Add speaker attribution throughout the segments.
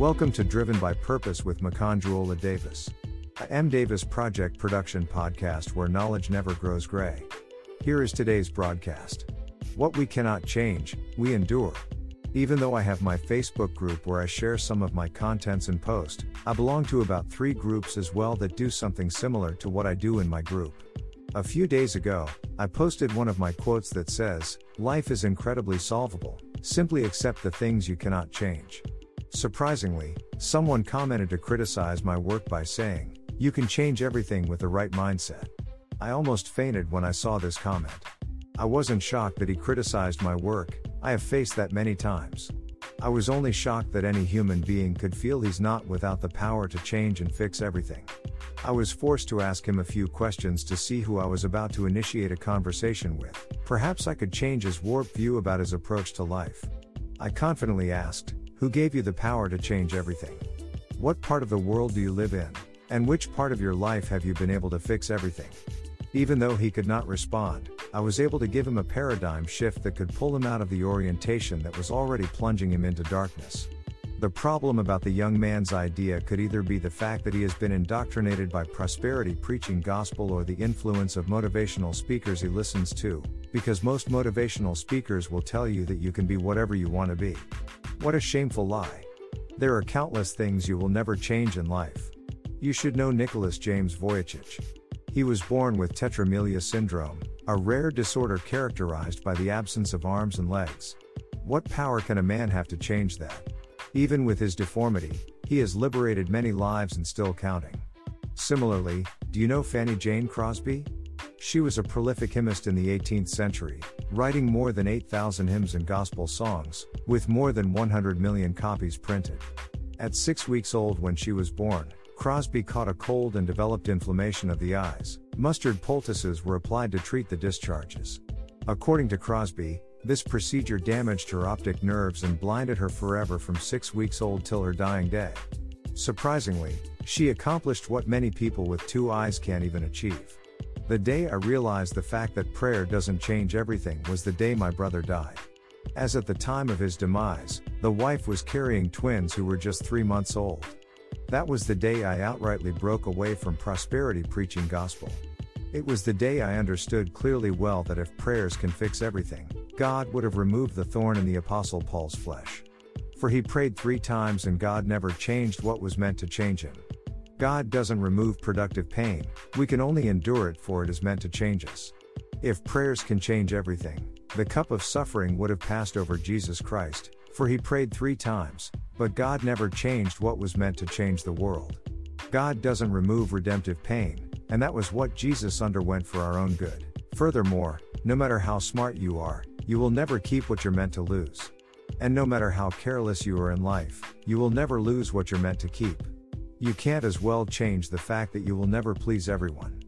Speaker 1: Welcome to Driven by Purpose with Makanjuola Davis, a M. Davis Project production podcast where knowledge never grows gray. Here is today's broadcast. What we cannot change, we endure. Even though I have my Facebook group where I share some of my contents and post, I belong to about three groups as well that do something similar to what I do in my group. A few days ago, I posted one of my quotes that says, Life is incredibly solvable, simply accept the things you cannot change. Surprisingly, someone commented to criticize my work by saying, You can change everything with the right mindset. I almost fainted when I saw this comment. I wasn't shocked that he criticized my work, I have faced that many times. I was only shocked that any human being could feel he's not without the power to change and fix everything. I was forced to ask him a few questions to see who I was about to initiate a conversation with. Perhaps I could change his warped view about his approach to life. I confidently asked, Who gave you the power to change everything? What part of the world do you live in? And which part of your life have you been able to fix everything? Even though he could not respond, I was able to give him a paradigm shift that could pull him out of the orientation that was already plunging him into darkness. The problem about the young man's idea could either be the fact that he has been indoctrinated by prosperity preaching gospel or the influence of motivational speakers he listens to, because most motivational speakers will tell you that you can be whatever you want to be. What a shameful lie. There are countless things you will never change in life. You should know Nicholas James Vujicic. He was born with tetramelia syndrome, a rare disorder characterized by the absence of arms and legs. What power can a man have to change that? Even with his deformity, he has liberated many lives and still counting. Similarly, do you know Fanny Jane Crosby? She was a prolific hymnist in the 18th century, writing more than 8,000 hymns and gospel songs, with more than 100 million copies printed. At six weeks old when she was born, Crosby caught a cold and developed inflammation of the eyes. Mustard poultices were applied to treat the discharges. According to Crosby, this procedure damaged her optic nerves and blinded her forever from six weeks old till her dying day. Surprisingly, she accomplished what many people with two eyes can't even achieve. The day I realized the fact that prayer doesn't change everything was the day my brother died. As at the time of his demise, the wife was carrying twins who were just three months old. That was the day I outrightly broke away from prosperity preaching gospel. It was the day I understood clearly well that if prayers can fix everything, God would have removed the thorn in the Apostle Paul's flesh. For he prayed three times and God never changed what was meant to change him. God doesn't remove productive pain, we can only endure it for it is meant to change us. If prayers can change everything, the cup of suffering would have passed over Jesus Christ, for he prayed three times, but God never changed what was meant to change the world. God doesn't remove redemptive pain, and that was what Jesus underwent for our own good. Furthermore, no matter how smart you are, you will never keep what you're meant to lose. And no matter how careless you are in life, you will never lose what you're meant to keep. You can't as well change the fact that you will never please everyone.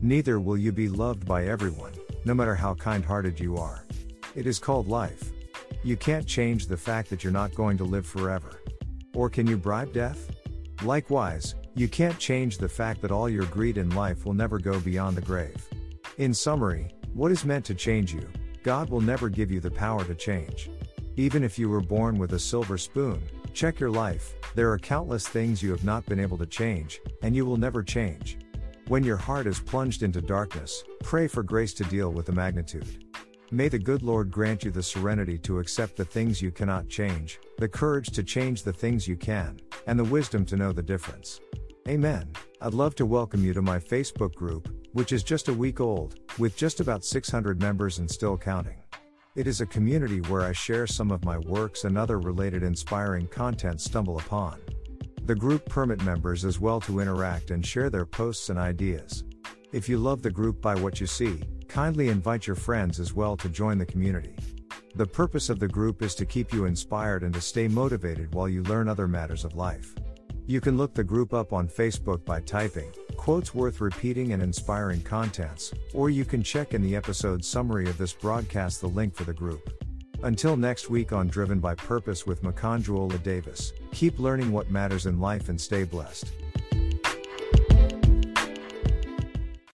Speaker 1: Neither will you be loved by everyone, no matter how kind hearted you are. It is called life. You can't change the fact that you're not going to live forever. Or can you bribe death? Likewise, you can't change the fact that all your greed in life will never go beyond the grave. In summary, what is meant to change you, God will never give you the power to change. Even if you were born with a silver spoon, check your life, there are countless things you have not been able to change, and you will never change. When your heart is plunged into darkness, pray for grace to deal with the magnitude. May the good Lord grant you the serenity to accept the things you cannot change, the courage to change the things you can, and the wisdom to know the difference. Amen. I'd love to welcome you to my Facebook group, which is just a week old, with just about 600 members and still counting. It is a community where I share some of my works and other related inspiring content stumble upon. The group permit members as well to interact and share their posts and ideas. If you love the group by what you see, kindly invite your friends as well to join the community. The purpose of the group is to keep you inspired and to stay motivated while you learn other matters of life. You can look the group up on Facebook by typing quotes worth repeating and inspiring contents, or you can check in the episode summary of this broadcast the link for the group. Until next week on Driven by Purpose with Makanjuola Davis, keep learning what matters in life and stay blessed.